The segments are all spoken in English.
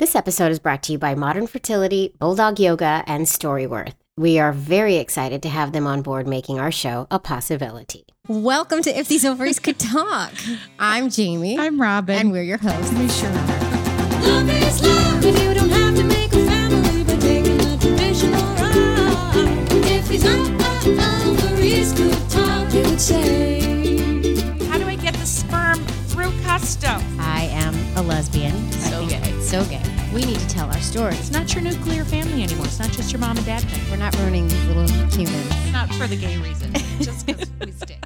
This episode is brought to you by Modern Fertility, Bulldog Yoga, and Storyworth. We are very excited to have them on board making our show a possibility. Welcome to If These Ovaries Could Talk. I'm Jamie. I'm Robin. and we're your hosts. We sure are. I am a lesbian. So gay. So gay. We need to tell our stories. It's not your nuclear family anymore. It's not just your mom and dad thing. We're not ruining these little humans. Not for the gay reason. just because we stay.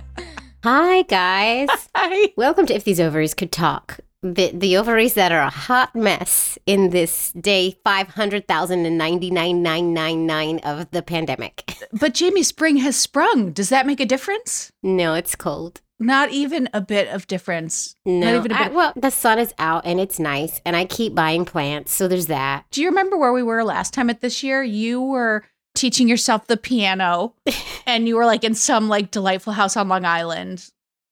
Hi, guys. Hi. Welcome to If These Ovaries Could Talk. The, the ovaries that are a hot mess in this day 500,099,999 of the pandemic. But Jamie, spring has sprung. Does that make a difference? No, it's cold. Not even a bit of difference. No, Not even a I- bit. well, the sun is out and it's nice, and I keep buying plants, so there's that. Do you remember where we were last time at this year? You were teaching yourself the piano and you were like in some like delightful house on Long Island.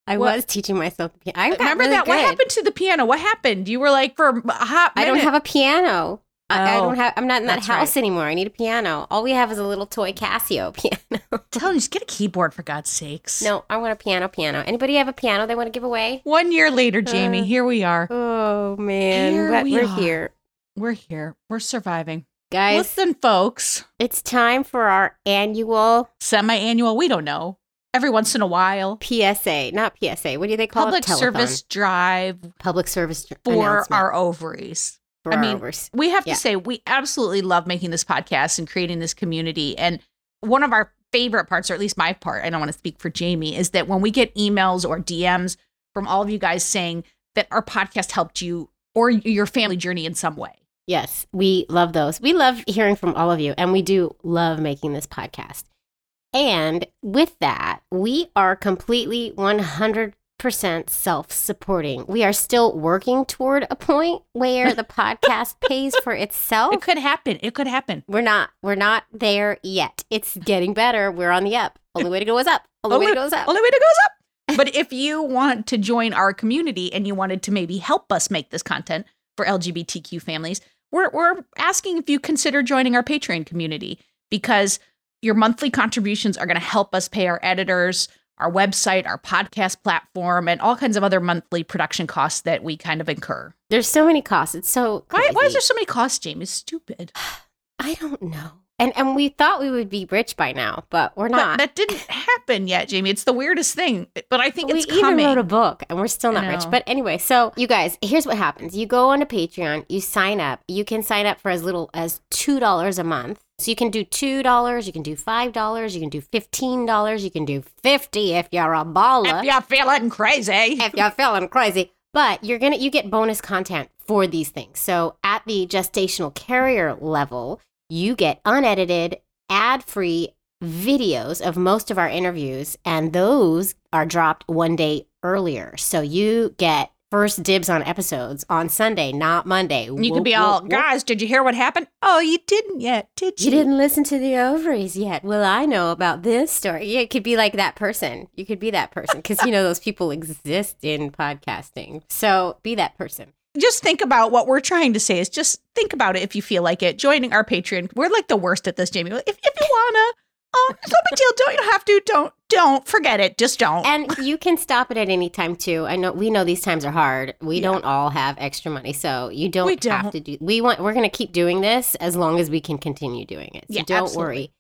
I What- was teaching myself the piano. I uh, remember really that? What happened to the piano? What happened? You were like for uh, a hot I don't have a piano. I, I Oh, don't have. I'm not in that that's house right. anymore. I need a piano. All we have is a little toy Casio piano. Tell you, just get a keyboard for God's sakes. no, I want a piano. Piano. Anybody have a piano they want to give away? One year later, Jamie, Uh, here we are. Oh man, Here but we we're are. here, We're here. We're surviving. guys. Listen, folks. It's time for our annual Semi-annual. We don't know. Every once in a while. PSA, not PSA. What do they call Public it? Public service drive Public service dr- for our ovaries. I mean, overs. We have Yeah. to say, we absolutely love making this podcast and creating this community. And one of our favorite parts, or at least my part, I don't want to speak for Jamie, is that when we get emails or DMs from all of you guys saying that our podcast helped you or your family journey in some way. Yes, we love those. We love hearing from all of you, and we do love making this podcast. And with that, we are completely 100% self supporting. We are still working toward a point where the podcast pays for itself. It could happen. It could happen. We're not we're not there yet. It's getting better. We're on the up. Only way to go is up. Only way to go is up. Only way to go is up. but if you want to join our community and you wanted to maybe help us make this content for LGBTQ families, we're, we're asking if you consider joining our Patreon community because your monthly contributions are going to help us pay our editors, our website, our podcast platform, and all kinds of other monthly production costs that we kind of incur. There's so many costs. It's so Why, why is there so many costs, Jamie? It's stupid. I don't know. And and we thought we would be rich by now, but we're But not. that didn't happen yet, Jamie. It's the weirdest thing, but I think we it's even coming. wrote a book and we're still not rich. But anyway, so you guys, here's what happens. You go onto Patreon, you sign up. You can sign up for as little as $2 a month. So you can do $2, you can do $5, you can do $15, you can do 50 if you're a baller. if you're feeling crazy. if you're feeling crazy. But you're gonna you get bonus content for these things. So at the gestational carrier level, you get unedited, ad-free videos of most of our interviews, and those are dropped one day earlier. So you get first dibs on episodes on Sunday, not Monday. You could be all, guys, did you hear what happened? Oh, you didn't yet, did you? You didn't listen to the ovaries yet. Well, I know about this story. Yeah, it could be like that person. You could be that person because you know those people exist in podcasting. So be that person. Just think about what we're trying to say is just think about it if you feel like it. Joining our Patreon. We're like the worst at this, Jamie. If, if you wanna, oh, it's no big deal. Don't you have to? Don't, don't forget it. Just don't. And you can stop it at any time too. I know we know these times are hard. We Yeah. don't all have extra money, so you don't, don't. have to do. We want. We're going to keep doing this as long as we can continue doing it. So Yeah, don't absolutely. worry.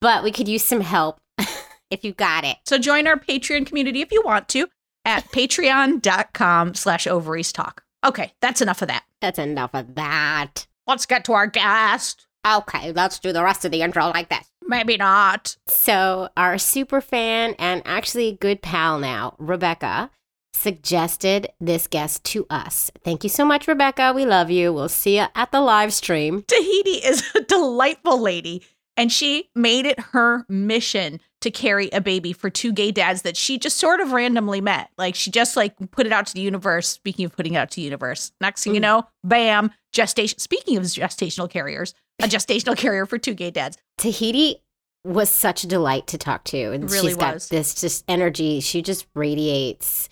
But we could use some help if you got it. so join our Patreon community if you want to at patreon.com slash ovaries talk. Okay, that's enough of that. That's enough of that. Let's get to our guest. Okay, let's do the rest of the intro like this. Maybe not. So, our super fan and actually good pal now, Rebecca, suggested this guest to us. Thank you so much, Rebecca. We love you. We'll see you at the live stream. Tahiti is a delightful lady, and she made it her mission to carry a baby for two gay dads that she just sort of randomly met. Like she just like put it out to the universe. Speaking of putting it out to the universe, next thing you Mm. know, bam, gestation. Speaking of gestational carriers, a gestational carrier for two gay dads. Tahiti was such a delight to talk to. And Really she's got was. this just energy. She just radiates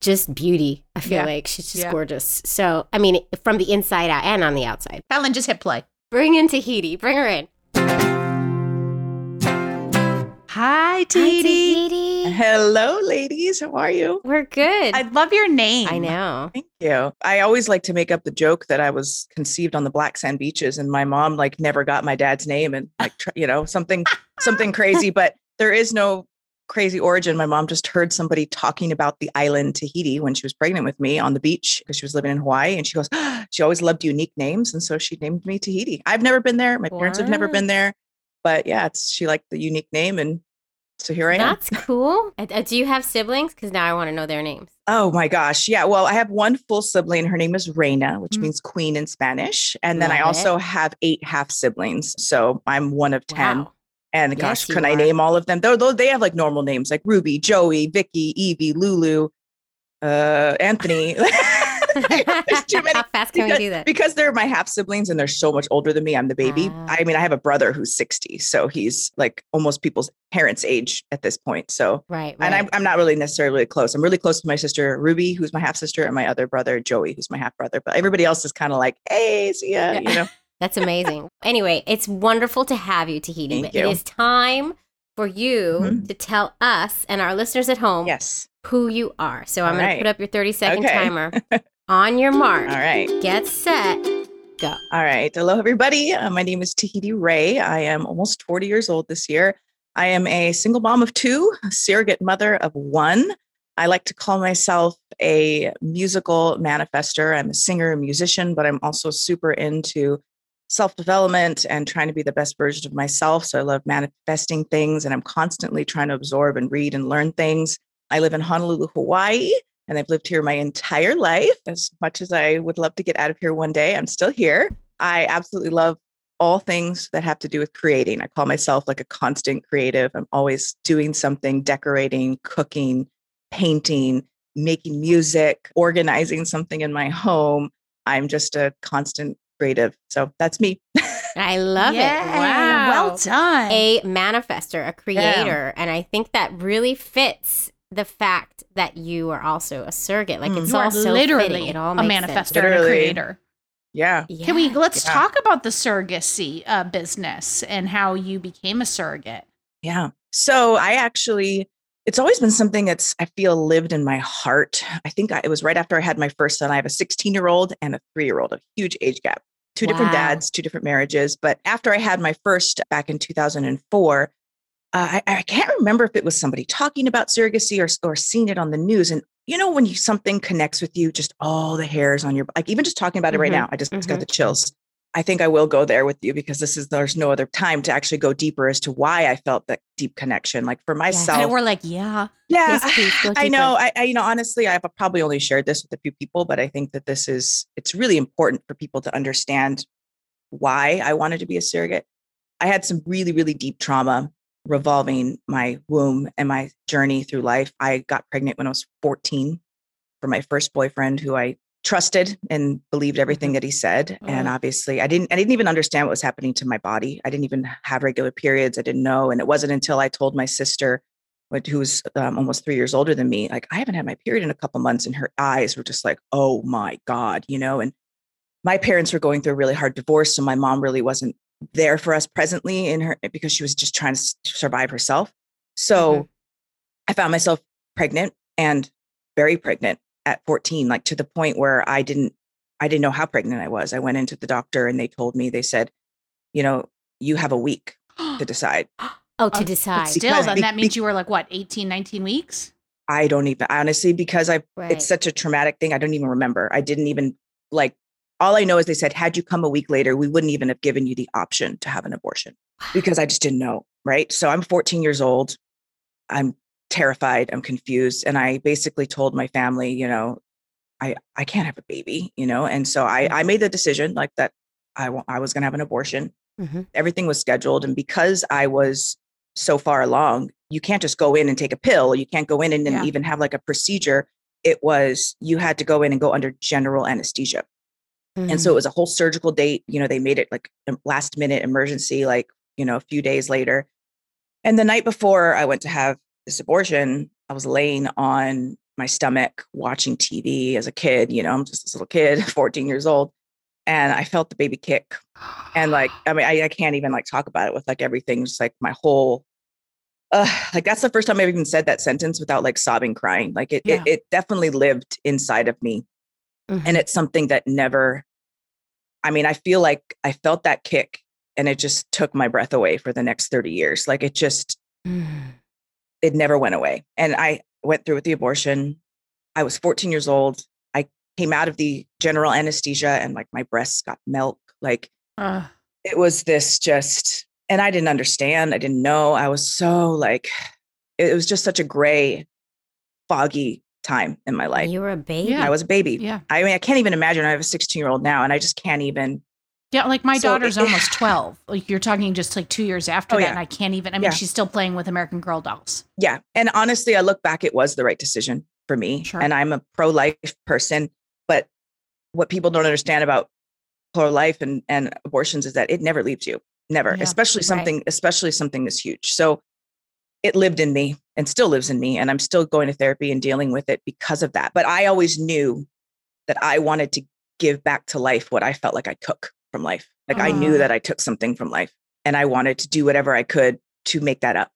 just beauty. I feel Yeah. like she's just Yeah. gorgeous. So, I mean, from the inside out and on the outside. Helen, just hit play. Bring in Tahiti. Bring her in. Hi, Hi, Tahiti. Tahiti. Hello, ladies. How are you? We're good. I love your name. I know. Thank you. I always like to make up the joke that I was conceived on the black sand beaches and my mom like never got my dad's name and like you know something something crazy but there is no crazy origin. My mom just heard somebody talking about the island Tahiti when she was pregnant with me on the beach because she was living in Hawaii and she goes she always loved unique names and so she named me Tahiti. I've never been there. My parents have never been there. But yeah, it's she liked the unique name and so here I am. That's cool. Uh, do you have siblings? Because now I want to know their names. Oh my gosh. Yeah. Well, I have one full sibling. Her name is Reina, which Mm. means queen in Spanish. And then I Love it. also have eight half siblings. So I'm one of 10. Wow. And Yes, gosh, can I name all of them? Though, though they have like normal names like Ruby, Joey, Vicky, Evie, Lulu, uh, Anthony. There's too many. How fast can we because, do that? because they're my half siblings and they're so much older than me. I'm the baby. Ah. I mean, I have a brother who's 60. So he's like almost people's parents' age at this point. So Right. right. and I'm, I'm not really necessarily close. I'm really close to my sister Ruby, who's my half sister, and my other brother Joey, who's my half brother. But everybody else is kind of like, hey, see ya, Yeah. you know. That's amazing. anyway, it's wonderful to have you, Tahiti. Thank but you. is time for you Mhm. to tell us and our listeners at home Yes. who you are. So I'm going to put up your 30 second Okay. timer. On your mark, All right. get set, go. All right. Hello, everybody. Uh, my name is Tahiti Ray. I am almost 40 years old this year. I am a single mom of two, a surrogate mother of one. I like to call myself a musical manifester. I'm a singer, a musician, but I'm also super into self development and trying to be the best version of myself. So I love manifesting things and I'm constantly trying to absorb and read and learn things. I live in Honolulu, Hawaii, and I've lived here my entire life. As much as I would love to get out of here one day, I'm still here. I absolutely love all things that have to do with creating. I call myself like a constant creative. I'm always doing something, decorating, cooking, painting, making music, organizing something in my home. I'm just a constant creative. So that's me. I love Yeah, it. Wow. Well done. a manifester, a creator. And I think that really fits the fact that you are also a surrogate. Like it's you all so literally fitting. It all a makes manifestor and a creator. Yeah. Can we let's Yeah. talk about the surrogacy uh, business and how you became a surrogate? Yeah. So I actually, it's always been something that's, I feel, lived in my heart. I think I, it was right after I had my first son. I have a 16 year old and a three year old, a huge age gap, two different Wow. dads, two different marriages. But after I had my first back in 2004, uh, I, I can't remember if it was somebody talking about surrogacy or, or seeing it on the news. And you know, when you something connects with you, just all the hairs on your like even just talking about it right Mhm, now, I just got mhm. the chills. I think I will go there with you because this is there's no other time to actually go deeper as to why I felt that deep connection. Like for myself, And we're like, yeah. yeah, Yes, please, I know. I, I, you know, honestly, I've probably only shared this with a few people, but I think that this is it's really important for people to understand why I wanted to be a surrogate. I had some really, really deep trauma revolving my womb and my journey through life. I got pregnant when I was 14 for my first boyfriend who I trusted and believed everything Mhm. that he said. And Mm. obviously I didn't I didn't even understand what was happening to my body. I didn't even have regular periods. I didn't know. And it wasn't until I told my sister who's um, almost three years older than me, like I haven't had my period in a couple months, and her eyes were just like, "Oh my god," you know. And my parents were going through a really hard divorce, so my mom really wasn't there for us presently in her because she was just trying to survive herself. So Mhm. I found myself pregnant and very pregnant at 14, like to the point where I didn't I didn't know how pregnant I was. I went into the doctor and they told me they said, you know, you have a week to decide. Oh, to Uh, decide. Still, Because then that means you were like what, 18, 19 weeks? I don't even honestly because I Right. it's such a traumatic thing. I don't even remember. I didn't even like all I know is they said, had you come a week later, we wouldn't even have given you the option to have an abortion because I just didn't know. Right. So I'm 14 years old. I'm terrified. I'm confused. And I basically told my family, you know, I, I can't have a baby, you know? And so I, I made the decision like that I, wa- I was going to have an abortion. Mhm. Everything was scheduled. And because I was so far along, you can't just go in and take a pill. You can't go in and, and even have like a procedure. It was, you had to go in and go under general anesthesia. And so it was a whole surgical date. You know, they made it like a last minute emergency, like, you know, a few days later. And the night before I went to have this abortion, I was laying on my stomach watching TV as a kid. You know, I'm just this little kid, 14 years old. And I felt the baby kick. And like, I mean, I, I can't even like talk about it with like everything, just like my whole uh, like that's the first time I've even said that sentence without like sobbing, crying. Like it, Yeah. it, it definitely lived inside of me. Mhm. And it's something that never, I mean, I feel like I felt that kick and it just took my breath away for the next 30 years. Like it just, Mm. it never went away. And I went through with the abortion. I was 14 years old. I came out of the general anesthesia and like my breasts got milk. Like Uh, it was this just, and I didn't understand. I didn't know. I was so like, it was just such a gray, foggy time in my life. you were a baby. Yeah. I was a baby. yeah. I mean, I can't even imagine. I have a 16 year old now, and I just can't even. Yeah, like my So daughter's it- almost 12. Like you're talking just like two years after Oh, that, yeah. and I can't even. I mean, Yeah. she's still playing with American Girl dolls. Yeah. And honestly, I look back, it was the right decision for me. Sure. And I'm a pro life person. But what people don't understand about pro life and, and abortions is that it never leaves you. Never, Yeah, especially right. something, especially something this huge. So it lived in me and still lives in me. And I'm still going to therapy and dealing with it because of that. But I always knew that I wanted to give back to life what I felt like I took from life. Like I knew Ah. that I took something from life and I wanted to do whatever I could to make that up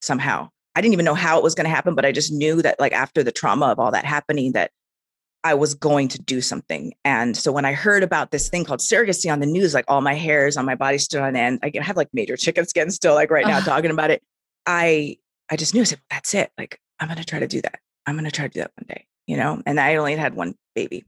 somehow. I didn't even know how it was going to happen, but I just knew that like after the trauma of all that happening that I was going to do something. And so when I heard about this thing called surrogacy on the news, like all my hairs on my body stood on end. I have like major chicken skin still, like right now Ugh. talking about it. I I just knew I said, that's it. Like I'm gonna try to do that. I'm gonna try to do that one day, you know. And I only had one baby.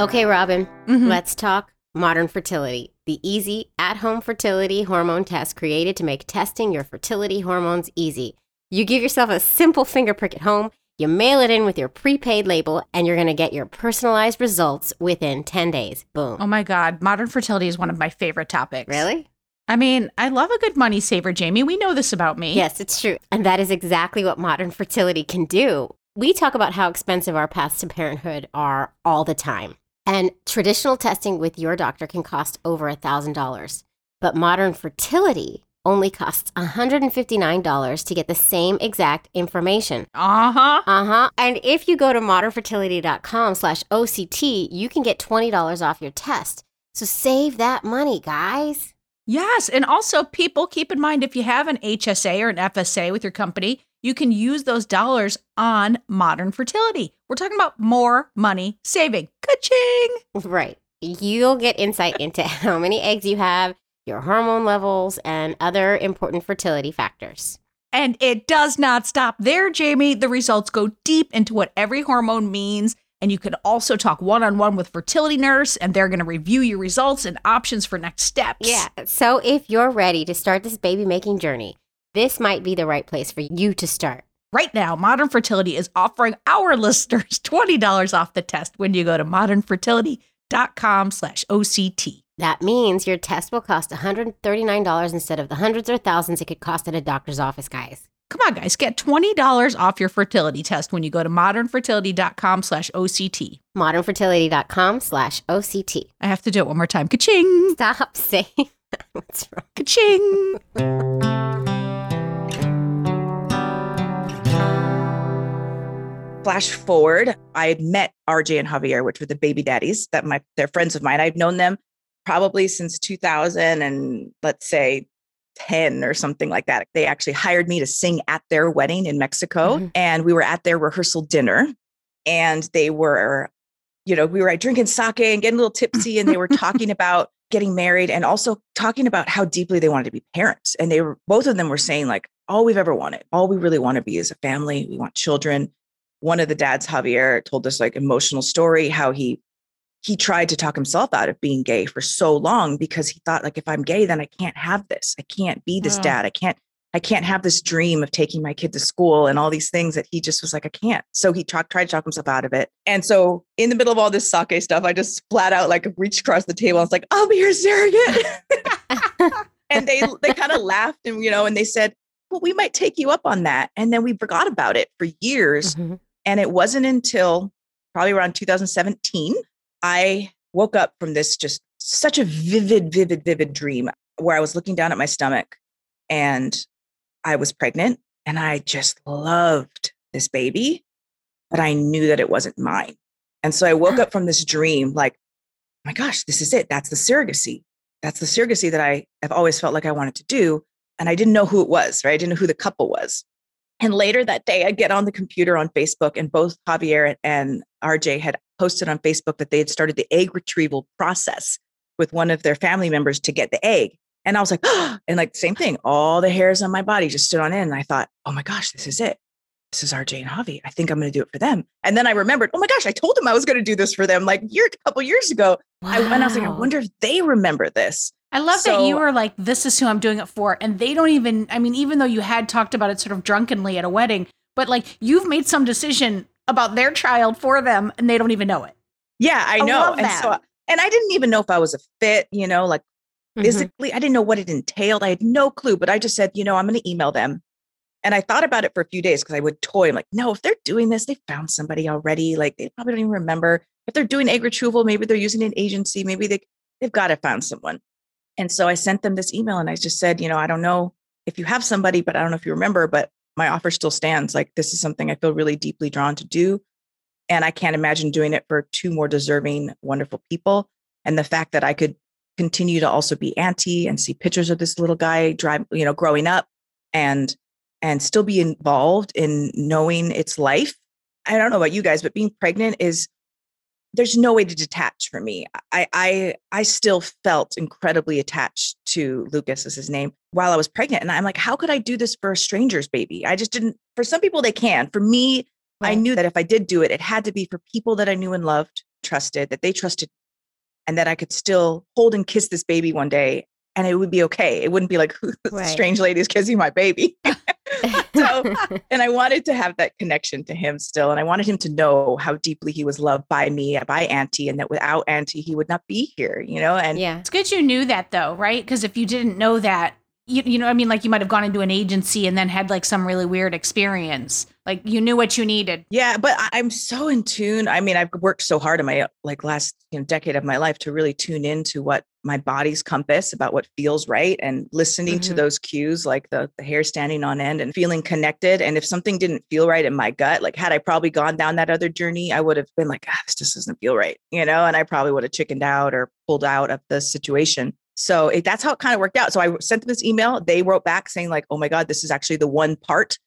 Okay, Robin, Mhm. let's talk modern fertility. The easy at home fertility hormone test created to make testing your fertility hormones easy. You give yourself a simple finger prick at home, you mail it in with your prepaid label, and you're going to get your personalized results within 10 days. Boom. Oh my God, modern fertility is one of my favorite topics. really? I mean, I love a good money saver, Jamie. We know this about me. Yes, it's true. And that is exactly what modern fertility can do. We talk about how expensive our paths to parenthood are all the time. And traditional testing with your doctor can cost over $1,000. But modern fertility only costs $159 to get the same exact information. Uh huh. Uh-huh. And if you go to modernfertility.com slash OCT, you can get $20 off your test. So save that money, guys. Yes. And also, people keep in mind if you have an HSA or an FSA with your company, you can use those dollars on modern fertility. We're talking about more money saving. Ka-ching! Right. You'll get insight into how many eggs you have, your hormone levels, and other important fertility factors. And it does not stop there, Jamie. The results go deep into what every hormone means. And you can also talk one on one with fertility nurse, and they're going to review your results and options for next steps. Yeah. So if you're ready to start this baby making journey, this might be the right place for you to start. Right now, Modern Fertility is offering our listeners $20 off the test when you go to modernfertility.com slash OCT. That means your test will cost $139 instead of the hundreds or thousands it could cost at a doctor's office, guys. Come on, guys, get $20 off your fertility test when you go to modernfertility.com slash OCT. Modernfertility.com slash OCT. I have to do it one more time. Ka-ching! Stop saying. What's wrong? Ka-ching! Flash forward, I had met RJ and Javier, which were the baby daddies that my they're friends of mine. I've known them probably since 2000 and let's say 10 or something like that. They actually hired me to sing at their wedding in Mexico. Mhm. And we were at their rehearsal dinner and they were, you know, we were like, drinking sake and getting a little tipsy and they were talking about getting married and also talking about how deeply they wanted to be parents. And they were, both of them were saying, like, all we've ever wanted, all we really want to be is a family. We want children. One of the dads, Javier, told this like emotional story how he he tried to talk himself out of being gay for so long because he thought like if I'm gay then I can't have this. I can't be this Oh. dad. I can't I can't have this dream of taking my kid to school and all these things that he just was like I can't. So he tried to talk himself out of it. And so in the middle of all this sake stuff, I just flat out like reached across the table. I was like, "I'll be your surrogate." and they they kind of laughed and you know and they said, "Well, we might take you up on that." And then we forgot about it for years. Mhm. And it wasn't until probably around 2017, I woke up from this just such a vivid, vivid, vivid dream where I was looking down at my stomach and I was pregnant and I just loved this baby, but I knew that it wasn't mine. And so I woke up from this dream like, oh my gosh, this is it. That's the surrogacy. That's the surrogacy that I have always felt like I wanted to do. And I didn't know who it was, right? I didn't know who the couple was. And later that day, I get on the computer on Facebook, and both Javier and RJ had posted on Facebook that they had started the egg retrieval process with one of their family members to get the egg. And I was like, and like same thing, all the hairs on my body just stood on end. And I thought, oh my gosh, this is it. This is RJ and Javi. I think I'm going to do it for them. And then I remembered, oh my gosh, I told them I was going to do this for them like year, a couple years ago. I, and I was like, I wonder if they remember this. I love that you So- were like, this is who I'm doing it for. And they don't even, I mean, even though you had talked about it sort of drunkenly at a wedding, but like you've made some decision about their child for them and they don't even know it. Yeah, I I know. love and that. so, and I didn't even know if I was a fit, you know, like Mhm. physically, I didn't know what it entailed. I had no clue, but I just said, you know, I'm going to email them. And I thought about it for a few days because I would toy. I'm like, no, if they're doing this, they found somebody already. Like they probably don't even remember. If they're doing egg retrieval, maybe they're using an agency. Maybe they they've got to find someone. And so I sent them this email and I just said, you know, I don't know if you have somebody, but I don't know if you remember, but my offer still stands. Like this is something I feel really deeply drawn to do. And I can't imagine doing it for two more deserving, wonderful people. And the fact that I could continue to also be auntie and see pictures of this little guy drive, you know, growing up and and still be involved in knowing its life. I don't know about you guys, but being pregnant is there's no way to detach for me. I I I still felt incredibly attached to Lucas is his name while I was pregnant. And I'm like, how could I do this for a stranger's baby? I just didn't for some people they can. For me, I knew that if I did do it, it had to be for people that I knew and loved, trusted, that they trusted, and that I could still hold and kiss this baby one day and it would be okay. It wouldn't be like, Right. strange lady is kissing my baby. so, and I wanted to have that connection to him still. And I wanted him to know how deeply he was loved by me, by Auntie, and that without Auntie, he would not be here, you know? And yeah. It's good you knew that though, right? Because if you didn't know that, you, you know, I mean, like you might have gone into an agency and then had like some really weird experience. Like you knew what you needed. Yeah, but I'm so in tune. I mean, I've worked so hard in my like last you know, decade of my life to really tune into what my body's compass about what feels right and listening to Mhm. those cues, like the, the hair standing on end and feeling connected. And if something didn't feel right in my gut, like had I probably gone down that other journey, I would have been like, ah, this just doesn't feel right, you know, and I probably would have chickened out or pulled out of the situation. So it, that's how it kind of worked out. So I sent them this email. They wrote back saying, like, oh my God, this is actually the one part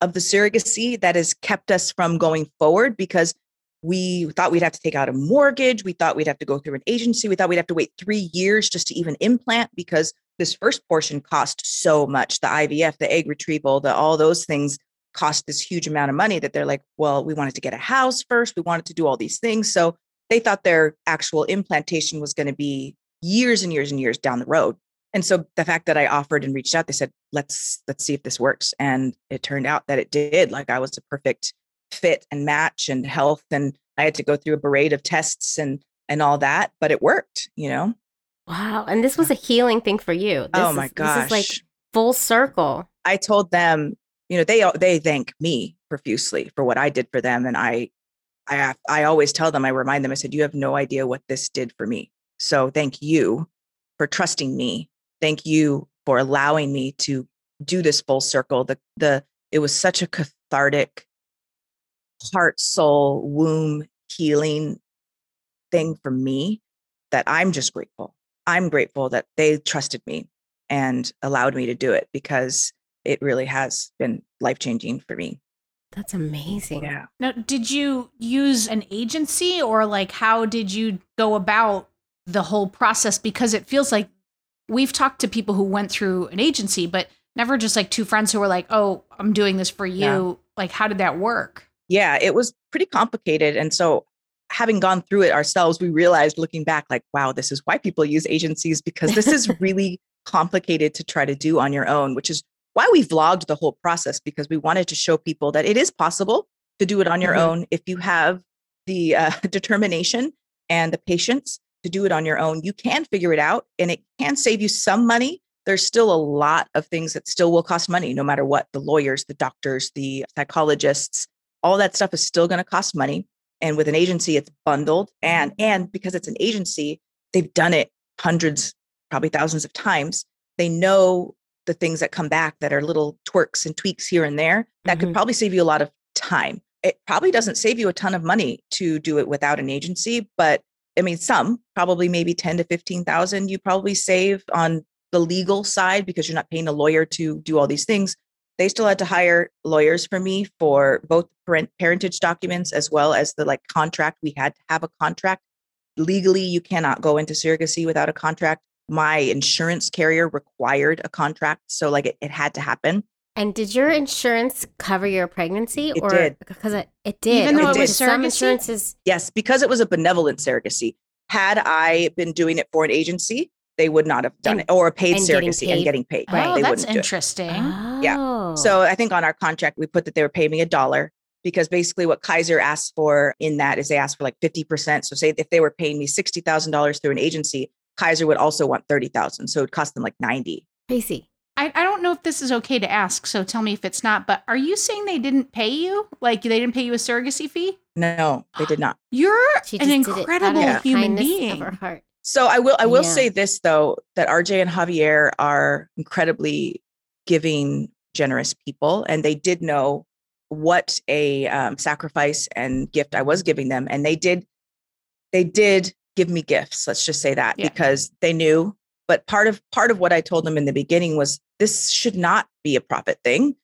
of the surrogacy that has kept us from going forward because we thought we'd have to take out a mortgage. We thought we'd have to go through an agency. We thought we'd have to wait three years just to even implant because this first portion cost so much the IVF, the egg retrieval, the all those things cost this huge amount of money that they're like, well, we wanted to get a house first. We wanted to do all these things. So they thought their actual implantation was going to be years and years and years down the road. And so the fact that I offered and reached out, they said, let's let's see if this works. And it turned out that it did. Like I was a perfect fit and match and health. And I had to go through a parade of tests and and all that, but it worked, you know? Wow. And this was a healing thing for you. Oh this oh is, my gosh. This is like full circle. I told them, you know, they they thank me profusely for what I did for them, and I, I, I always tell them, I remind them, I said, you have no idea what this did for me. So thank you for trusting me. Thank you for allowing me to do this full circle. The the it was such a cathartic, heart, soul, womb healing thing for me that I'm just grateful. I'm grateful that they trusted me and allowed me to do it because it really has been life changing for me. That's amazing. Yeah. Now, did you use an agency or like how did you go about the whole process? Because it feels like we've talked to people who went through an agency, but never just like two friends who were like, oh, I'm doing this for you. Yeah. Like, how did that work? Yeah, it was pretty complicated. And so, having gone through it ourselves, we realized looking back, like, wow, this is why people use agencies because this is really complicated to try to do on your own, which is why we vlogged the whole process because we wanted to show people that it is possible to do it on your Mhm. own if you have the uh, determination and the patience to do it on your own. You can figure it out and it can save you some money. There's still a lot of things that still will cost money, no matter what the lawyers, the doctors, the psychologists, all that stuff is still going to cost money. And with an agency, it's bundled. And and because it's an agency, they've done it hundreds, probably thousands of times. They know the things that come back that are little twerks and tweaks here and there that Mhm. could probably save you a lot of time. It probably doesn't save you a ton of money to do it without an agency, but I mean, some probably maybe 10 to 15,000 you probably save on the legal side because you're not paying a lawyer to do all these things. They still had to hire lawyers for me for both parent, parentage documents as well as the like contract. We had to have a contract. Legally, you cannot go into surrogacy without a contract. My insurance carrier required a contract. So like it, it had to happen. And did your insurance cover your pregnancy? It or did. because it, it did. Even though it Okay, was some surrogacy? insurances. Yes, because it was a benevolent surrogacy. Had I been doing it for an agency, they would not have done And- it or a paid and surrogacy paid. and getting paid. Right. Oh, They that's wouldn't do it. interesting. Uh-huh. Oh. So I think on our contract, we put that they were paying me a dollar because basically what Kaiser asked for in that is they asked for like 50%. So say if they were paying me $60,000 through an agency, Kaiser would also want 30,000. So it would cost them like 90. crazy. I, I don't know if this is okay to ask, so tell me if it's not, but are you saying they didn't pay you? Like they didn't pay you a surrogacy fee? No, they did not. You're She an just out incredible of human being. Of her heart. So I will I will Yeah. say this though that RJ and Javier are incredibly giving, generous people, and they did know what a um, sacrifice and gift I was giving them, and they did they did give me gifts. Let's just say that Yeah. because they knew. But part of part of what I told them in the beginning was this should not be a profit thing.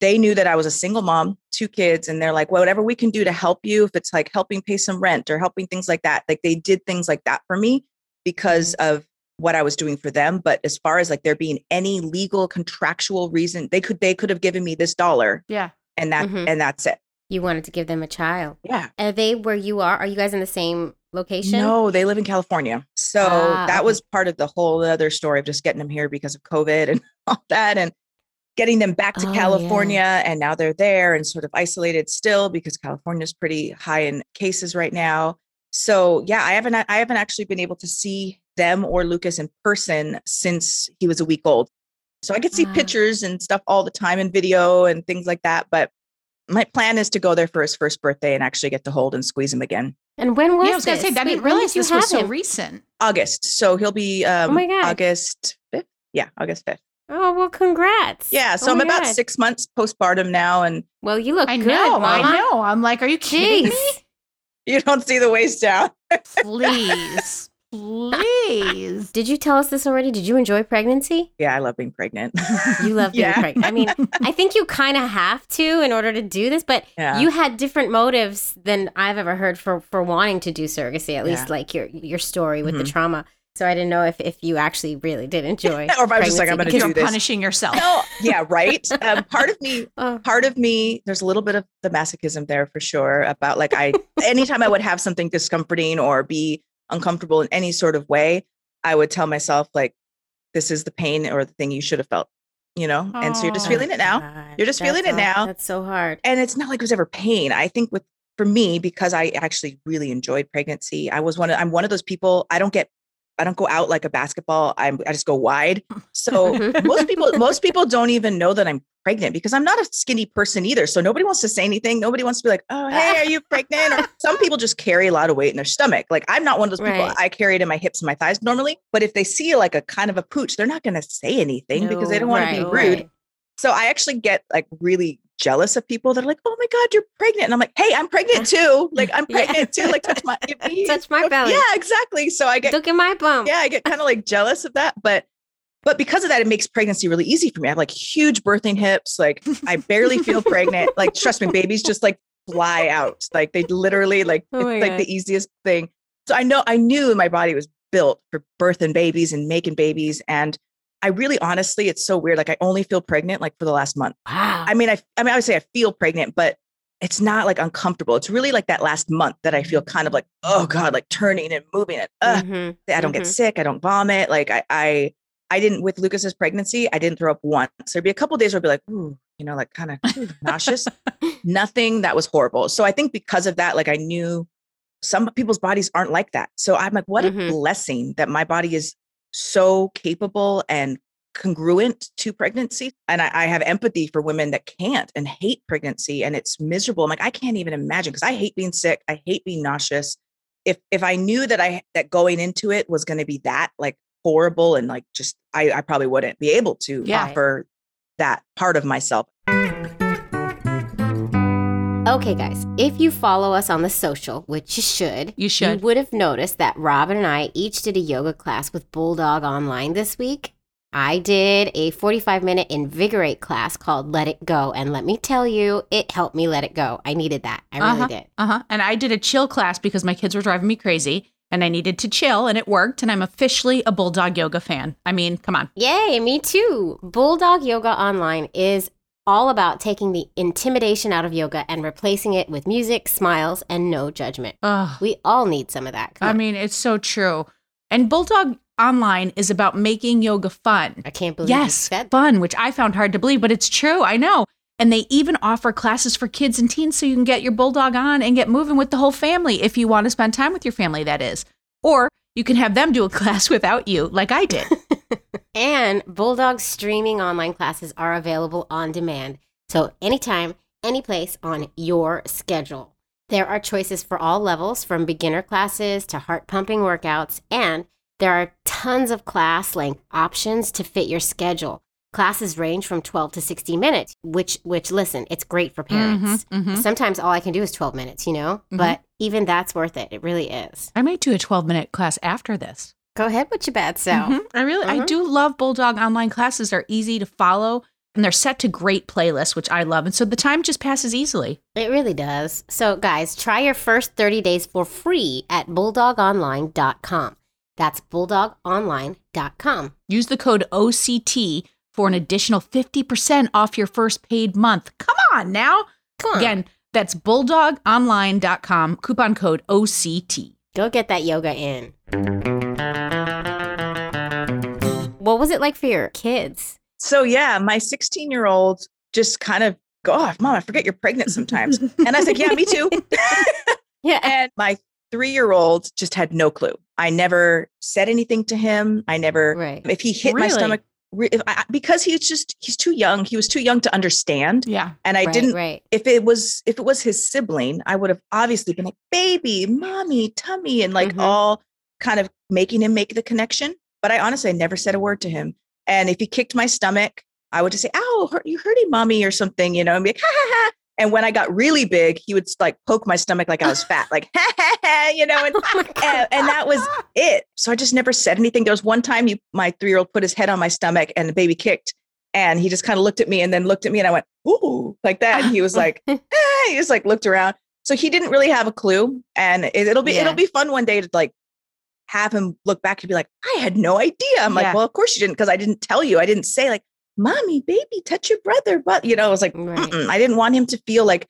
They knew that I was a single mom, two kids, and they're like, well, whatever we can do to help you, if it's like helping pay some rent or helping things like that, like they did things like that for me because of what I was doing for them. But as far as like there being any legal contractual reason, they could they could have given me this dollar Yeah. and that Mhm. and that's it. You wanted to give them a child. Yeah. Are they where you are? Are you guys in the same location? No, they live in California. So Ah, that was part of the whole other story of just getting them here because of COVID and all that and getting them back to Oh, yeah. California. And now they're there and sort of isolated still because California is pretty high in cases right now. So yeah, I haven't I haven't actually been able to see them or Lucas in person since he was a week old. So I could see Ah. pictures and stuff all the time and video and things like that. But my plan is to go there for his first birthday and actually get to hold and squeeze him again. And when was yeah, I was going this? to say, I Wait, didn't when realize this was so him? recent. August. So he'll be um, Oh my God. August 5th. Yeah, August 5th. Oh well, congrats. Yeah. So Oh I'm my about God. six months postpartum now, and Well, you look I good, know. Mama. I know. I'm like, are you kidding me? You don't see the waist down. Please. Please. Did you tell us this already? Did you enjoy pregnancy? Yeah, I love being pregnant. You love being Yeah. pregnant. I mean, I think you kind of have to in order to do this, but Yeah. you had different motives than I've ever heard for for wanting to do surrogacy. At least Yeah. like your your story with the Mhm. trauma. So I didn't know if if you actually really did enjoy. Or if I was just like, I'm gonna You're this. punishing yourself. no, yeah, right. Um, part of me, Oh, part of me, there's a little bit of the masochism there for sure. About like I, anytime I would have something discomforting or be uncomfortable in any sort of way, I would tell myself like, this is the pain or the thing you should have felt, you know. and so you're just Oh, feeling it now. God, You're just feeling that's it now. That's so hard. and it's not like it was ever pain. I think with for me because I actually really enjoyed pregnancy. I was one of I'm one of those people. I don't get I don't go out like a basketball. I'm I just go wide. So most people most people don't even know that I'm pregnant because I'm not a skinny person either. So nobody wants to say anything. Nobody wants to be like, "Oh, hey, are you pregnant?" Or some people just carry a lot of weight in their stomach. Like I'm not one of those people. Right. I carry it in my hips and my thighs normally. But if they see like a kind of a pooch, they're not going to say anything because they don't want right, to be rude. right. So I actually get like really jealous of people that are like, "Oh my god, you're pregnant," and I'm like, "Hey, I'm pregnant too. Like I'm Yeah. pregnant too. Like touch my Touch my belly. Yeah, exactly. So I get Look at my bump. yeah, I get kind of like jealous of that, but but because of that, it makes pregnancy really easy for me. I have like huge birthing hips. Like I barely feel pregnant. Like trust me, babies just like fly out. Like they literally like Oh it's like the easiest thing. So I know I knew my body was built for birthing babies and making babies. And I really honestly, it's so weird. Like I only feel pregnant like for the last month. Wow. I mean, I I mean, I would say I feel pregnant, but it's not like uncomfortable. It's really like that last month that I feel kind of like, oh God, like turning and moving and ugh, Mhm. I don't get Mhm. sick. I don't vomit. Like I, I, I didn't with Lucas's pregnancy. I didn't throw up once. There'd be a couple days where I'd be like, ooh, you know, like kind of nauseous. Nothing that was horrible. So I think because of that, like I knew some people's bodies aren't like that. So I'm like, what Mhm. a blessing that my body is so capable and congruent to pregnancy. And I, I have empathy for women that can't and hate pregnancy and it's miserable. I'm like, I can't even imagine because I hate being sick. I hate being nauseous. If if I knew that I that going into it was going to be that, like horrible and like just I, I probably wouldn't be able to Yeah. offer that part of myself. Okay, guys, if you follow us on the social, which you should, You should. you would have noticed that Robin and I each did a yoga class with Bulldog Online this week. I did a 45 minute invigorate class called Let It Go. And let me tell you, it helped me let it go. I needed that. I really Uh-huh. did. Uh huh. And I did a chill class because my kids were driving me crazy and I needed to chill and it worked. And I'm officially a bulldog yoga fan. I mean, come on. Yay, me too. Bulldog Yoga Online is all about taking the intimidation out of yoga and replacing it with music, smiles, and no judgment. Ugh. We all need some of that. Come I on. mean, it's so true. And Bulldog Online is about making yoga fun. I can't believe Yes, fun, which I found hard to believe, but it's true. I know. And they even offer classes for kids and teens so you can get your bulldog on and get moving with the whole family if you want to spend time with your family, that is. Or you can have them do a class without you, like I did. And Bulldog's streaming online classes are available on demand. So anytime, any place on your schedule. There are choices for all levels from beginner classes to heart pumping workouts, and there are tons of class length options to fit your schedule. Classes range from 12 to 60 minutes, which which listen, it's great for parents. Mhm, mhm. Sometimes all I can do is 12 minutes, you know? Mhm. But even that's worth it. It really is. I might do a 12 minute class after this. Go ahead with your bad self. Mhm. I really, I Mhm. do love Bulldog online classes. They're easy to follow and they're set to great playlists, which I love. And so the time just passes easily. It really does. So, guys, try your first 30 days for free at bulldogonline.com. That's bulldogonline.com. Use the code OCT for an additional 50% off your first paid month. Come on now. Come on. Again, that's bulldogonline.com, coupon code OCT. Go get that yoga in. What was it like for your kids? So yeah, my 16 year old just kind of go off, mom, I forget you're pregnant sometimes. and I was like, yeah, me too. Yeah. and my three year old just had no clue. I never said anything to him. I never, Right. if he hit my stomach, if I, because he's just, he's too young. He was too young to understand. Yeah. And I right, didn't, Right. if it was, if it was his sibling, I would have obviously been like, baby, mommy, tummy, and like Mhm. all kind of making him make the connection. But I honestly I never said a word to him. And if he kicked my stomach, I would just say, ow, hurt, you hurting mommy or something, you know, and be like, ha ha ha. And when I got really big, he would like poke my stomach like I was fat, like, ha ha ha, you know, and, Oh and, and that was it. So I just never said anything. There was one time he, my three year old put his head on my stomach and the baby kicked. And he just kind of looked at me and then looked at me and I went, ooh, like that. And he was like, ah, he just like looked around. So he didn't really have a clue. And it, it'll be, Yeah. it'll be fun one day to like have him look back and be like, I had no idea. I'm Yeah. like, well, of course you didn't, because I didn't tell you. I didn't say like, mommy, baby, touch your brother. But you know, I was like, Right. I didn't want him to feel like,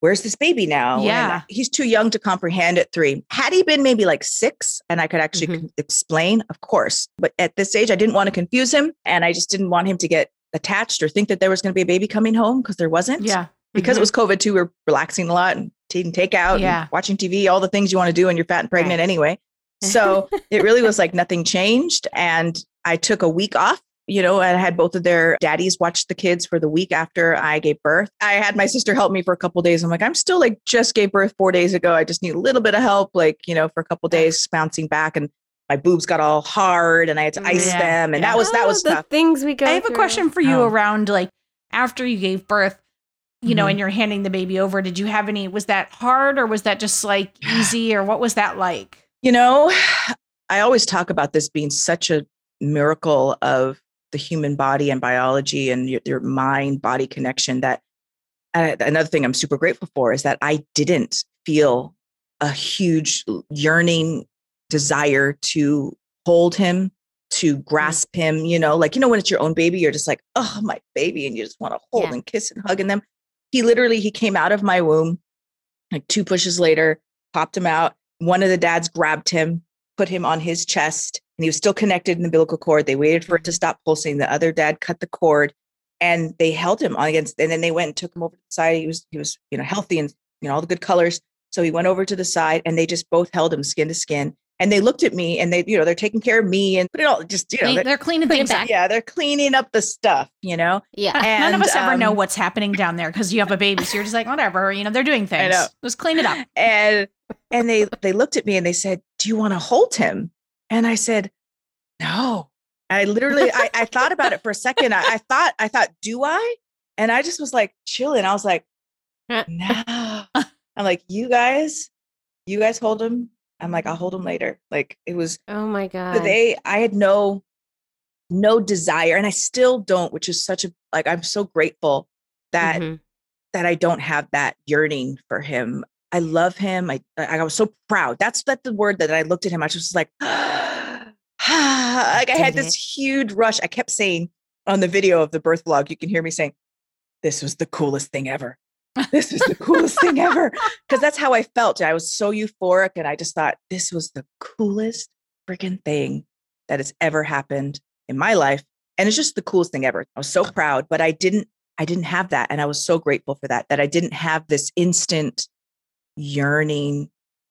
where's this baby now? And Yeah. he's too young to comprehend at three. Had he been maybe like six and I could actually Mhm. explain, of course. But at this age, I didn't want to confuse him. And I just didn't want him to get attached or think that there was going to be a baby coming home because there wasn't. Yeah. Because Mhm. it was COVID too, we we're relaxing a lot and taking takeout Yeah. and watching TV, all the things you want to do when you're fat and pregnant anyway. So it really was like nothing changed. And I took a week off. You know, I had both of their daddies watch the kids for the week after I gave birth. I had my sister help me for a couple days. I'm like, I'm still like just gave birth four days ago. I just need a little bit of help, like, you know, for a couple days bouncing back. And my boobs got all hard and I had to ice Yeah, them. And yeah. that was that Oh, was the tough. things we go I have a question for you Oh. around like after you gave birth, you know, Mhm. and you're handing the baby over. Did you have any, was that hard or was that just like easy or what was that like? You know, I always talk about this being such a miracle of the human body and biology and your, your mind body connection that uh, another thing I'm super grateful for is that I didn't feel a huge yearning desire to hold him, to grasp him, you know, like, you know, when it's your own baby, you're just like, oh, my baby. And you just want to hold Yeah. and kiss and hug in them. He literally, he came out of my womb like two pushes later, popped him out. One of the dads grabbed him, put him on his chest, and he was still connected in the umbilical cord. They waited for it to stop pulsing. The other dad cut the cord and they held him on against, and then they went and took him over to the side. He was, he was, you know, healthy and, you know, all the good colors. So he went over to the side and they just both held him skin to skin. And they looked at me and they, you know, they're taking care of me and put it all just, you know, They, they're, they're cleaning Put it things up. yeah, they're cleaning up the stuff, you know? Yeah. None of And, us ever know um, what's happening down there because you have a baby. So you're just like, whatever, you know, they're doing things. know. Just clean it up. and and they they looked at me and they said do you want to hold him and i said no. I literally, I, I thought about it for a second. I, I thought, I thought, do I? And I just was like chilling. I was like, no. I'm like, you guys, you guys hold him. I'm like, I'll hold him later. Like it was Oh my god. they i had no no desire and i still don't which is such a like i'm so grateful that Mhm. that i don't have that yearning for him i love him i i was so proud that's that's the word that i looked at him i was just like like i had this huge rush i kept saying on the video of the birth vlog you can hear me saying this was the coolest thing ever. This was the coolest thing ever. Because that's how i felt i was so euphoric and i just thought this was the coolest freaking thing that has ever happened in my life and it's just the coolest thing ever. I was so proud but i didn't i didn't have that and i was so grateful for that that i didn't have this instant yearning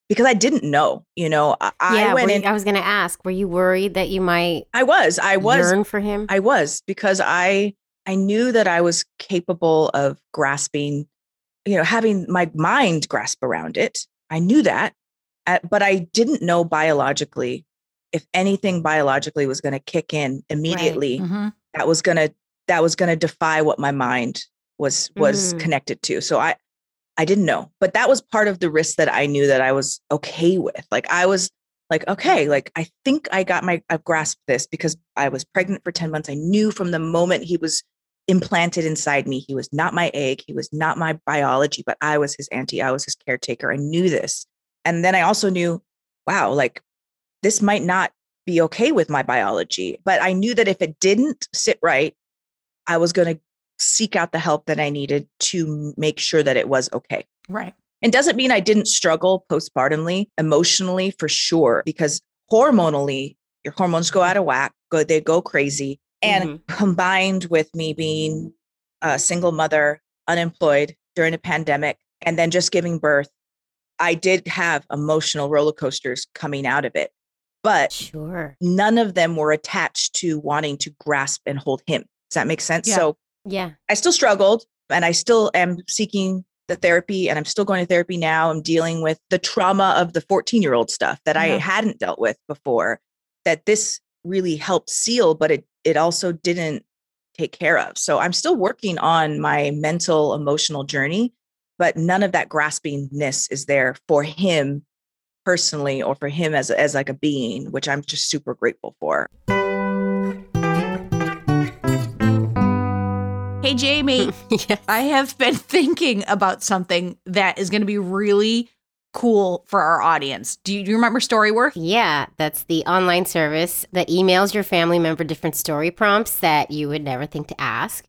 because i didn't know you know i, yeah, I went were in I was going to ask, were you worried that you might i was i was yearn for him? I was because I I knew that I was capable of grasping, you know, having my mind grasp around it. I knew that, uh, but I didn't know biologically if anything biologically was going to kick in immediately. Mhm. That was going to that was going to defy what my mind was was Mm. connected to. So I I didn't know, but that was part of the risk that I knew that I was okay with. Like I was like, okay, like I think I got my, I've grasped this because I was pregnant for 10 months. I knew from the moment he was implanted inside me, he was not my egg, he was not my biology, but I was his auntie, I was his caretaker. I knew this. And then I also knew, wow, like this might not be okay with my biology. But I knew that if it didn't sit right, I was going to seek out the help that I needed to make sure that it was okay. Right. It doesn't mean I didn't struggle postpartumly, emotionally for sure, because hormonally, your hormones go out of whack, go they go crazy. And mm-hmm. combined with me being a single mother, unemployed during a pandemic, and then just giving birth, I did have emotional roller coasters coming out of it. But Sure. none of them were attached to wanting to grasp and hold him. Does that make sense? Yeah. So Yeah. I still struggled and I still am seeking the therapy and I'm still going to therapy now. I'm dealing with the trauma of the 14 year old stuff that I uh-huh. hadn't dealt with before that this really helped seal, but it, it also didn't take care of. So I'm still working on my mental, emotional journey, but none of that graspingness is there for him personally or for him as, as like a being, which I'm just super grateful for. Hey, Jamie, yes. I have been thinking about something that is going to be really cool for our audience. Do you, do you remember Storyworth? Yeah, that's the online service that emails your family member different story prompts that you would never think to ask.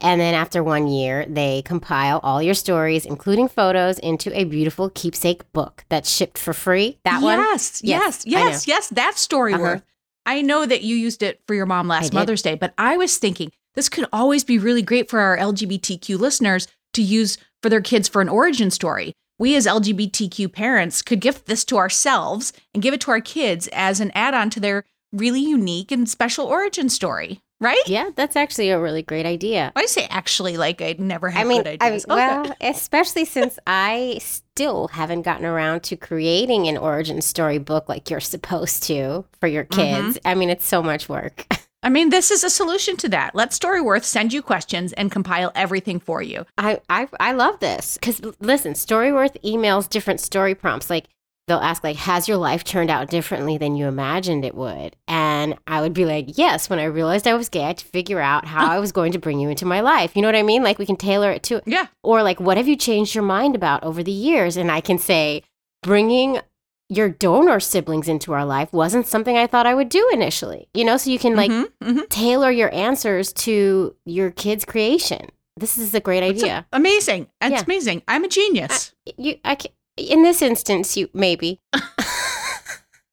And then after one year, they compile all your stories, including photos, into a beautiful keepsake book that's shipped for free. That one? Yes, yes, Yes, yes, yes. That's Storyworth. Uh-huh. I know that you used it for your mom last. Mother's Day, but I was thinking this could always be really great for our LGBTQ listeners to use for their kids for an origin story. We as LGBTQ parents could gift this to ourselves and give it to our kids as an add on to their really unique and special origin story, right? Yeah, that's actually a really great idea. I say actually like I never have I mean, good I, ideas. Okay. well, especially since I still haven't gotten around to creating an origin story book like you're supposed to for your Mm-hmm. kids. I mean, it's so much work. I mean, this is a solution to that. Let Storyworth send you questions and compile everything for you. I I, I love this because listen, Storyworth emails different story prompts. Like they'll ask, like, "Has your life turned out differently than you imagined it would?" And I would be like, "Yes." When I realized I was gay, I had to figure out how I was going to bring you into my life. You know what I mean? Like we can tailor it to Yeah. or like, "What have you changed your mind about over the years?" And I can say, bringing your donor siblings into our life wasn't something I thought I would do initially. You know, so you can like Mhm, mhm. tailor your answers to your kid's creation. This is a great idea. amazing. It's Yeah. amazing. I'm a genius. you I ca in this instance you maybe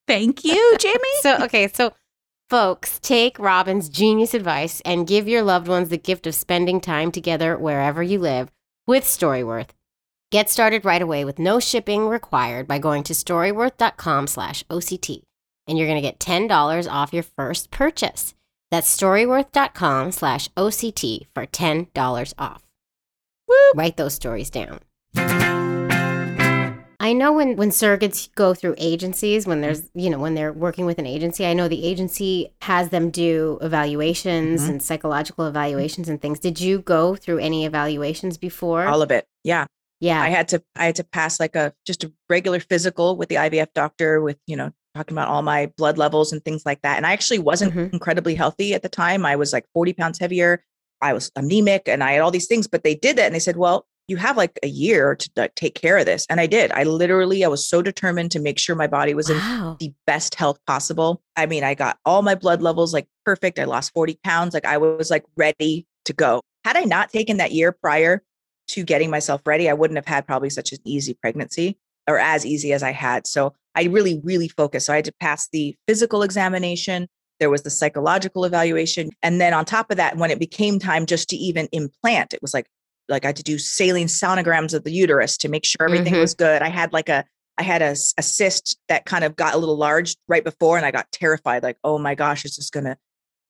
Thank you, Jamie. so okay so folks take robin's genius advice and give your loved ones the gift of spending time together wherever you live with storyworth get started right away with no shipping required by going to storyworth.com slash oct and you're going to get $10 off your first purchase that's storyworth.com slash oct for $10 off Woo. write those stories down I know when when surrogates go through agencies, when there's you know when they're working with an agency, I know the agency has them do evaluations Mhm. and psychological evaluations and things. Did you go through any evaluations before? All of it. Yeah. Yeah. I had to I had to pass like a just a regular physical with the IVF doctor with, you know, talking about all my blood levels and things like that. And I actually wasn't Mhm. incredibly healthy at the time. I was like 40 pounds heavier. I was anemic and I had all these things, but they did that and they said, well, you have like a year to like, take care of this. And I did. I literally, I was so determined to make sure my body was in the best health possible. I mean, I got all my blood levels like perfect. I lost 40 pounds. Like I was like ready to go. Had I not taken that year prior to getting myself ready, I wouldn't have had probably such an easy pregnancy or as easy as I had. So I really, really focused. So I had to pass the physical examination. There was the psychological evaluation. And then on top of that, when it became time just to even implant, it was like, like I had to do saline sonograms of the uterus to make sure everything Mhm. was good. I had like a I had a cyst that kind of got a little large right before, and I got terrified, like, oh my gosh, is this gonna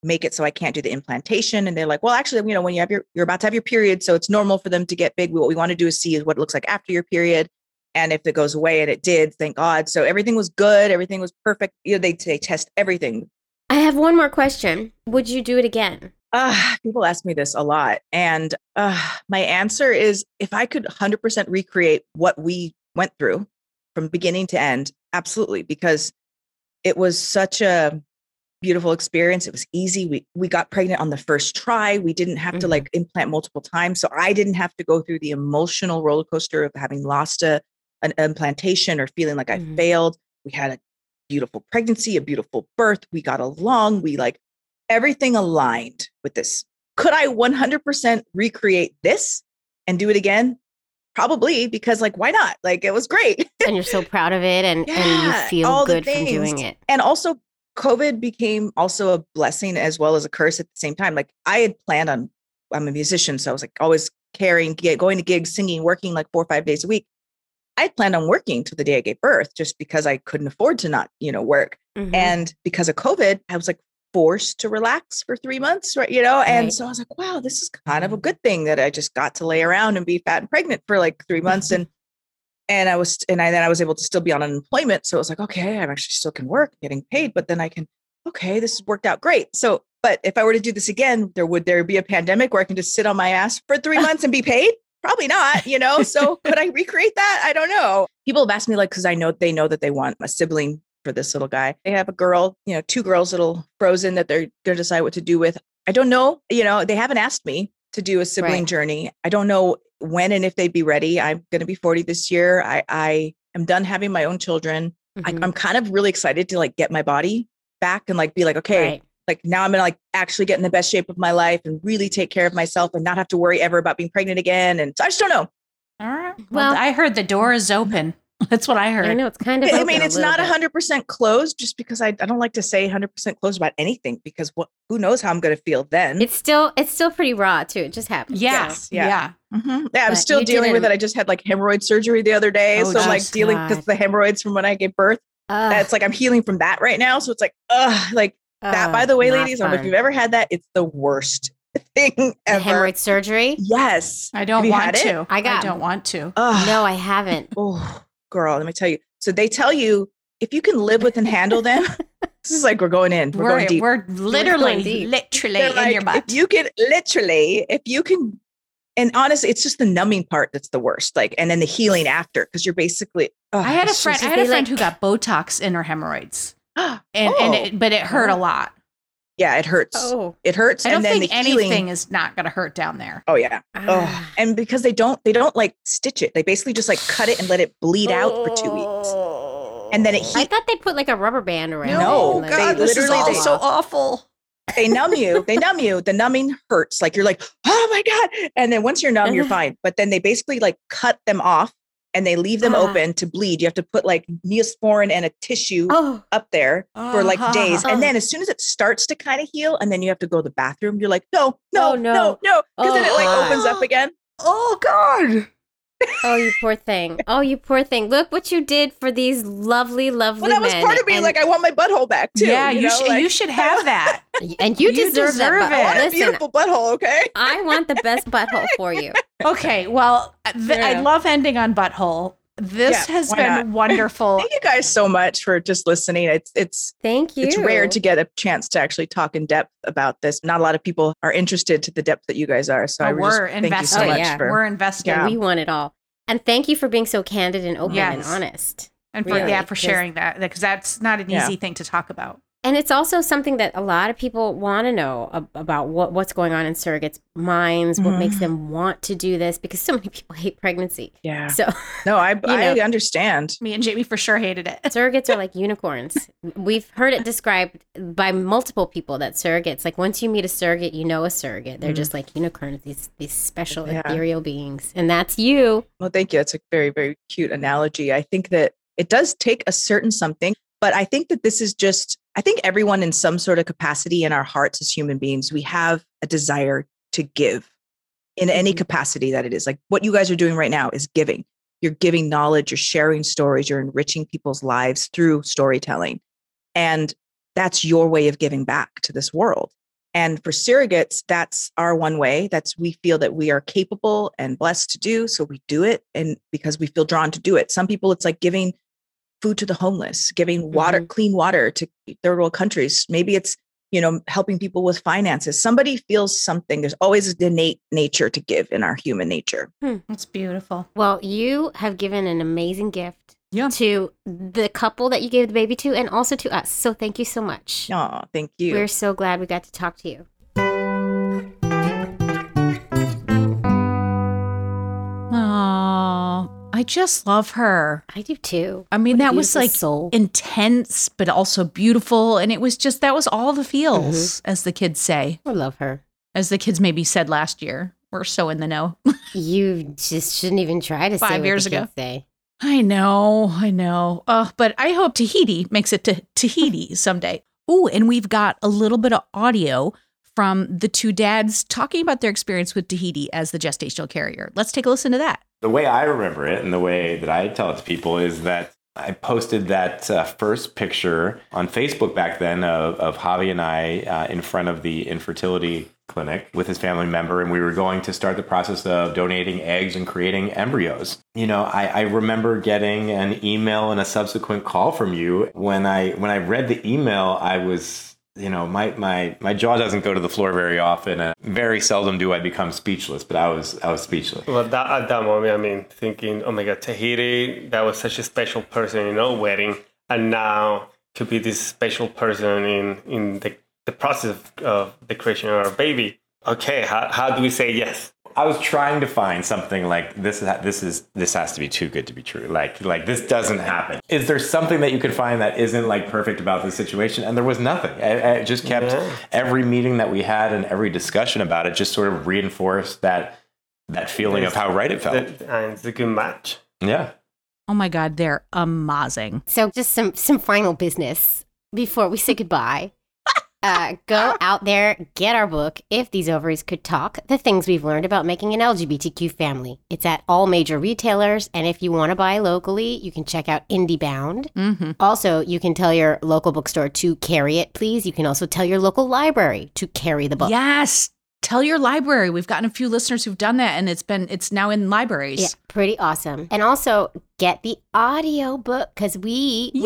make it so I can't do the implantation? And they're like, well, actually, you know, when you have your you're about to have your period, so it's normal for them to get big. What we want to do is see what it looks like after your period. And if it goes away, and it did, thank God. So everything was good, everything was perfect. You know, they they test everything. I have one more question. Would you do it again? Uh, people ask me this a lot. And uh, my answer is if I could 100% recreate what we went through from beginning to end, absolutely, because it was such a beautiful experience. It was easy. We, we got pregnant on the first try. We didn't have to Mhm. like implant multiple times. So I didn't have to go through the emotional roller coaster of having lost a, an implantation or feeling like I Mhm. failed. We had a beautiful pregnancy, a beautiful birth. We got along. We like everything aligned with this. Could I 100% recreate this and do it again? Probably because like why not? Like it was great. And you're so proud of it and, and you feel good from doing it. and also COVID became also a blessing as well as a curse at the same time. Like I had planned on I'm a musician, so I was like always carrying, going to gigs, singing, working like four or five days a week. I had planned on working till the day I gave birth just because I couldn't afford to not, you know, work. Mhm. And because of COVID, I was like forced to relax for three months, right? You know, and Right. so I was like, wow, this is kind of a good thing that I just got to lay around and be fat and pregnant for like three months. and and I was and I then I was able to still be on unemployment. So it was like, okay, I'm actually still can work, getting paid, but then I can, okay, this has worked out great. So, but if I were to do this again, there would there be a pandemic where I can just sit on my ass for three months and be paid? Probably not, you know. So could I recreate that? I don't know. People have asked me like because I know they know that they want a sibling for this little guy. They have a girl, you know, two girls little frozen that they're gonna decide what to do with. I don't know. You know, they haven't asked me to do a sibling Right. journey. I don't know when and if they'd be ready. I'm gonna be 40 this year. I I am done having my own children. Mhm. I, I'm kind of really excited to like get my body back and like be like, okay, Right. like now I'm gonna like actually get in the best shape of my life and really take care of myself and not have to worry ever about being pregnant again. And so I just don't know. All right. Well, Well- I heard the door is open. That's what I heard. I know it's kind of. I mean, it's little not bit. hundred percent closed just because I, I don't like to say hundred percent closed about anything because what who knows how I'm gonna feel then. It's still it's still pretty raw too. It just happened. Yeah. Yes, yeah. yeah. Mhm. Yeah, I'm But still you dealing with it. I just had like hemorrhoid surgery the other day. Oh, so I'm like dealing God. because the hemorrhoids from when I gave birth. Ugh, it's like I'm healing from that right now. So it's like, ugh, like that, by the way, not ladies, I don't know if you've ever had that. It's the worst thing The ever. hemorrhoid surgery. Yes. I don't Have want had it? to. I got- I don't want to. Ugh. No, I haven't. Oh, girl, let me tell you. So they tell you if you can live with and handle them, this is like we're going in. We're, We're, going deep. we're literally, deep. literally They're in like, your butt. If you can literally, if you can, and honestly, it's just the numbing part that's the worst. Like, and then the healing after, because you're basically. I had a friend. I had a friend like- who got Botox in her hemorrhoids, and and Oh. it, but it hurt a lot. Yeah, it hurts. Oh, It hurts, I don't and then think the healing. anything is not going to hurt down there. Oh yeah. Oh, Ah. and because they don't, they don't like stitch it. They basically just like cut it and let it bleed out for two weeks, and then it I thought they put like a rubber band around it. No, and, God, like, this is literally all fall so awful. They numb you. They numb you. The numbing hurts. Like you're like, oh my god. And then once you're numb, you're fine. But then they basically like cut them off and they leave them Ah. open to bleed. You have to put like neosporin and a tissue Oh, up there for like days. Oh. And then as soon as it starts to kind of heal, and then you have to go to the bathroom, you're like, no, no, Oh, no, no. no, because then Oh, it like God. opens up again. Oh God! Oh, you poor thing. Oh, you poor thing. Look what you did for these lovely, lovely Well, that was men. part of me. and, like, I want my butthole back too. yeah, you, know? should. Like, you should have that. and you, you deserve, deserve that. it. I want But a listen, beautiful butthole. Okay. I want the best butthole for you. Okay, well, th- I love ending on butthole. This Yeah, has been not? wonderful. Thank you guys so much for just listening. It's it's Thank you. it's rare to get a chance to actually talk in depth about this. Not a lot of people are interested to the depth that you guys are. So I Oh, would just we're thank you so invested. Oh, much yeah. for We're invested. Yeah. We want it all. And thank you for being so candid and open and honest. And for Really, yeah, for 'cause- sharing that because that's not an Yeah. easy thing to talk about. And it's also something that a lot of people want to know ab- about what, what's going on in surrogates' minds, what Mhm. makes them want to do this, because so many people hate pregnancy. yeah. So No, I I know. understand. Me and Jamie for sure hated it. surrogates are like unicorns. We've heard it described by multiple people that surrogates, like once you meet a surrogate, you know a surrogate. They're Mhm. just like unicorns, these these special Yeah. ethereal beings, and that's you. Well, thank you. It's a very, very cute analogy. I think that it does take a certain something, but I think that this is just, I think everyone in some sort of capacity in our hearts as human beings, we have a desire to give in any Mhm. capacity that it is. Like what you guys are doing right now is giving. You're giving knowledge, you're sharing stories, you're enriching people's lives through storytelling. And that's your way of giving back to this world. And for surrogates, that's our one way. That's we feel that we are capable and blessed to do. So we do it. And because we feel drawn to do it. Some people, it's like giving food to the homeless, giving water, mm-hmm. clean water to third world countries. Maybe it's, you know, helping people with finances. Somebody feels something. There's always an innate nature to give in our human nature. Hmm. It's beautiful. Well, you have given an amazing gift Yeah. to the couple that you gave the baby to, and also to us. So thank you so much. Oh, thank you. We're so glad we got to talk to you. I just love her. I do too. I mean, What that was like soul. intense, but also beautiful. And it was just, that was all the feels, Mm-hmm. as the kids say, I love her. as the kids maybe said last year. We're so in the know. You just shouldn't even try to say Five what years ago. Say. I know, I know. Uh, but I hope Tahiti makes it to Tahiti someday. Ooh, and we've got a little bit of audio from the two dads talking about their experience with Tahiti as the gestational carrier. Let's take a listen to that. The way I remember it and the way that I tell it to people is that I posted that uh, first picture on Facebook back then of, of Javi and I uh, in front of the infertility clinic with his family member, and we were going to start the process of donating eggs and creating embryos. You know, I, I remember getting an email and a subsequent call from you. When I when I read the email, I was you know, my, my, my jaw doesn't go to the floor very often. Very seldom do I become speechless, but I was I was speechless. Well, that, at that moment, I mean, thinking, oh my God, Tahiti, that was such a special person in our wedding. And now to be this special person in, in the, the process of, of the creation of our baby. Okay, how, how do we say yes? I was trying to find something like this. is This is this has to be too good to be true. Like like this doesn't happen. Is there something that you could find that isn't like perfect about this situation? And there was nothing. I, I just kept Yeah. every meeting that we had and every discussion about it just sort of reinforced that that feeling of how right it felt. The- and uh, it's a good match. yeah. Oh my God, they're amazing. So, just some some final business before we say goodbye. Uh, go out there, get our book, If These Ovaries Could Talk The Things We've Learned About Making an LGBTQ Family. It's at all major retailers. And if you want to buy locally, you can check out IndieBound. Mm-hmm. Also, you can tell your local bookstore to carry it, please. You can also tell your local library to carry the book. Yes. Tell your library. We've gotten a few listeners who've done that, and it's been it's now in libraries. Yeah, pretty awesome. And also get the audio book because we Yes!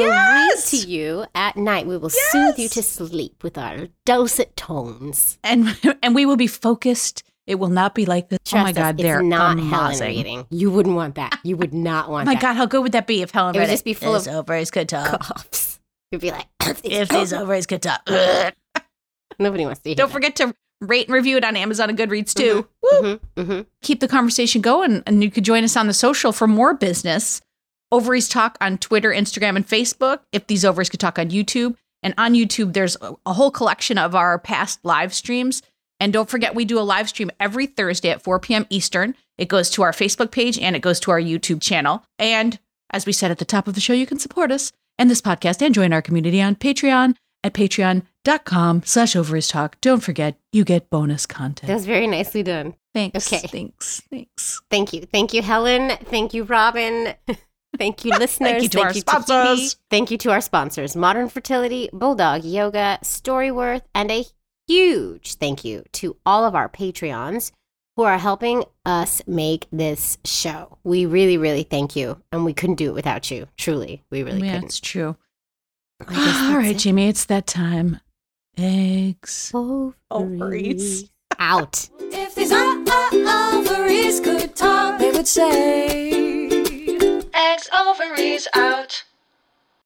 will read to you at night. We will soothe you to sleep with our dulcet tones. And and we will be focused. It will not be like this. Oh Trust oh my God, us, they're not amazing. Helen reading. You wouldn't want that. You would not Oh want my that. God, how good would that be if Helen It would just be full of ovaries could talk. coughs. You'd be like, if these ovaries could talk. nobody wants to hear. Don't forget to rate and review it on Amazon and Goodreads too. Woo. Mm-hmm, mm-hmm. Keep the conversation going, and you could join us on the social for more business. Ovaries Talk on Twitter, Instagram, and Facebook. If these ovaries could talk on YouTube, and on YouTube, there's a, a whole collection of our past live streams. And don't forget, we do a live stream every Thursday at 4 p.m. Eastern. It goes to our Facebook page and it goes to our YouTube channel. And as we said at the top of the show, you can support us and this podcast and join our community on Patreon at patreon.com slash ovaries talk. Don't forget, you get bonus content. That was very nicely done. Thanks. Okay. Thanks. Thanks. Thank you. Thank you, Helen. Thank you, Robin. Thank you, listeners. Thank you to our Tahiti. sponsors. Thank you to our sponsors Modern Fertility, Bulldog Yoga, Storyworth, and a huge thank you to all of our Patreons who are helping us make this show. We really, really thank you. And we couldn't do it without you. Truly, we really yeah, couldn't. it's true. I guess All that's right, it. Jimmy, it's that time. Eggs. Ovaries. Out. If these o- o- ovaries could talk, they would say, Eggs, ovaries out.